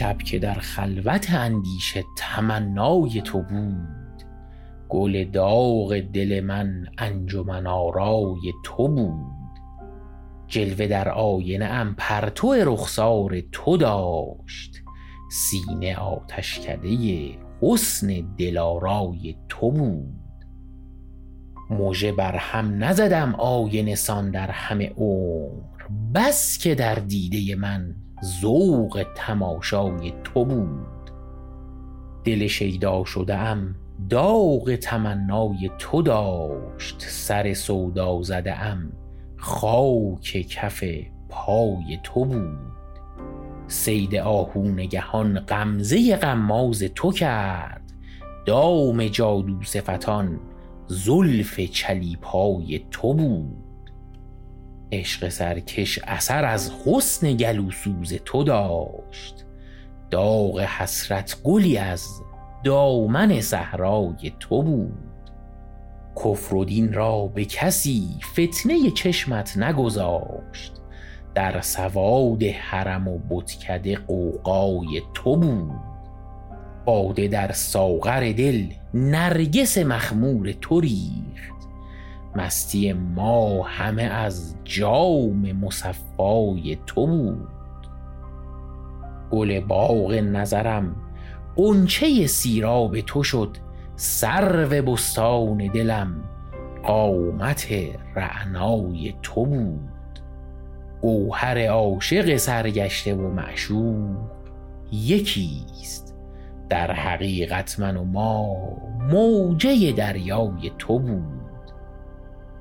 شب که در خلوت اندیشه تمنای تو بود گل داغ دل من انجمن آرای تو بود. جلوه در آینه ام پرتو رخسار تو داشت سینه آتشکده حسن دلارای تو بود. مژه بر هم نزدم آینه سان در همه عمر بس که در دیده من ذوق تماشای تو بود. دل شیدا شده ام داغ تمنای تو داشت. سر سودا زده ام خاک کف پای تو بود. صید آهو نگهان غمزه غماز تو کرد. دام جادو صفتان زلف چلیپای تو بود. عشق سرکش اثر از حسن گلوسوز تو داشت. داغ حسرت گلی از دامن صحرای تو بود. کفر و دین را به کسی فتنه چشمت نگذاشت. در سواد حرم و بتکده قوقای تو بود. باده در ساغر دل نرگس مخمور تو ریخت. مستی ما همه از جام مصفای تو بود. گل باغ نظرم غنچه سیراب تو شد سرو بستان دلم قامت رعنای تو بود. گوهر عاشق سرگشته و معشوق یکیست در حقیقت من و ما موجه دریای تو بود.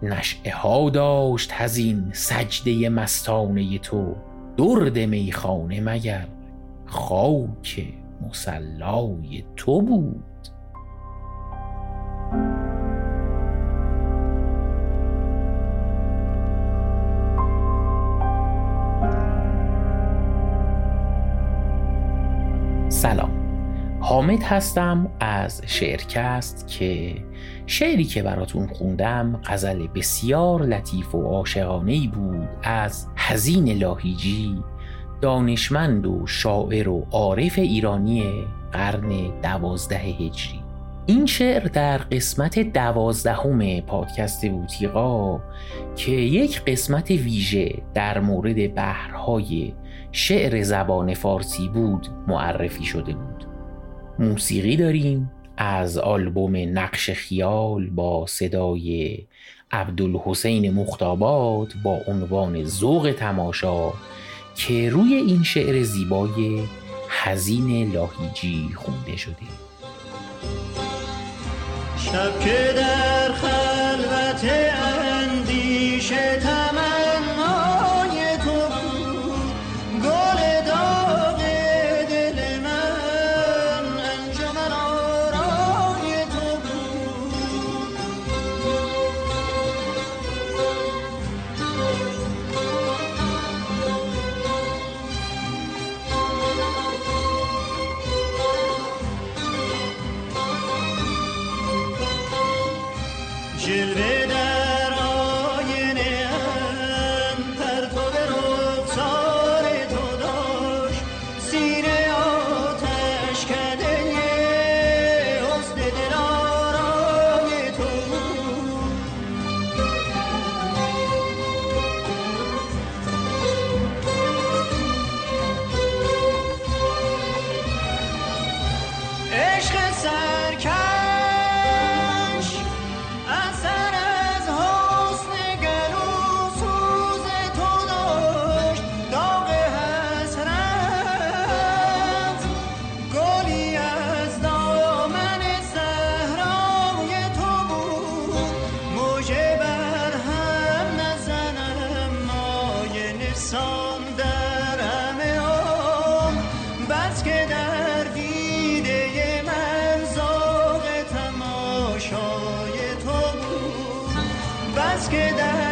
نشعه ها داشت حزین سجده مستانه تو درد میخانه مگر خاک مسلای تو بود. سلام. حامد هستم از شعرکست که شعری که براتون خوندم غزل بسیار لطیف و عاشقانه بود از حزین لاهیجی دانشمند و شاعر و عارف ایرانی قرن دوازده هجری. این شعر در قسمت دوازدهم پادکست بوتیقا که یک قسمت ویژه در مورد بحرهای شعر زبان فارسی بود معرفی شده بود. موسیقی داریم از آلبوم نقش خیال با صدای عبدالحسین مختابات با عنوان ذوق تماشا که روی این شعر زیبای حزین لاهیجی خونده شده. شب که در should ask her.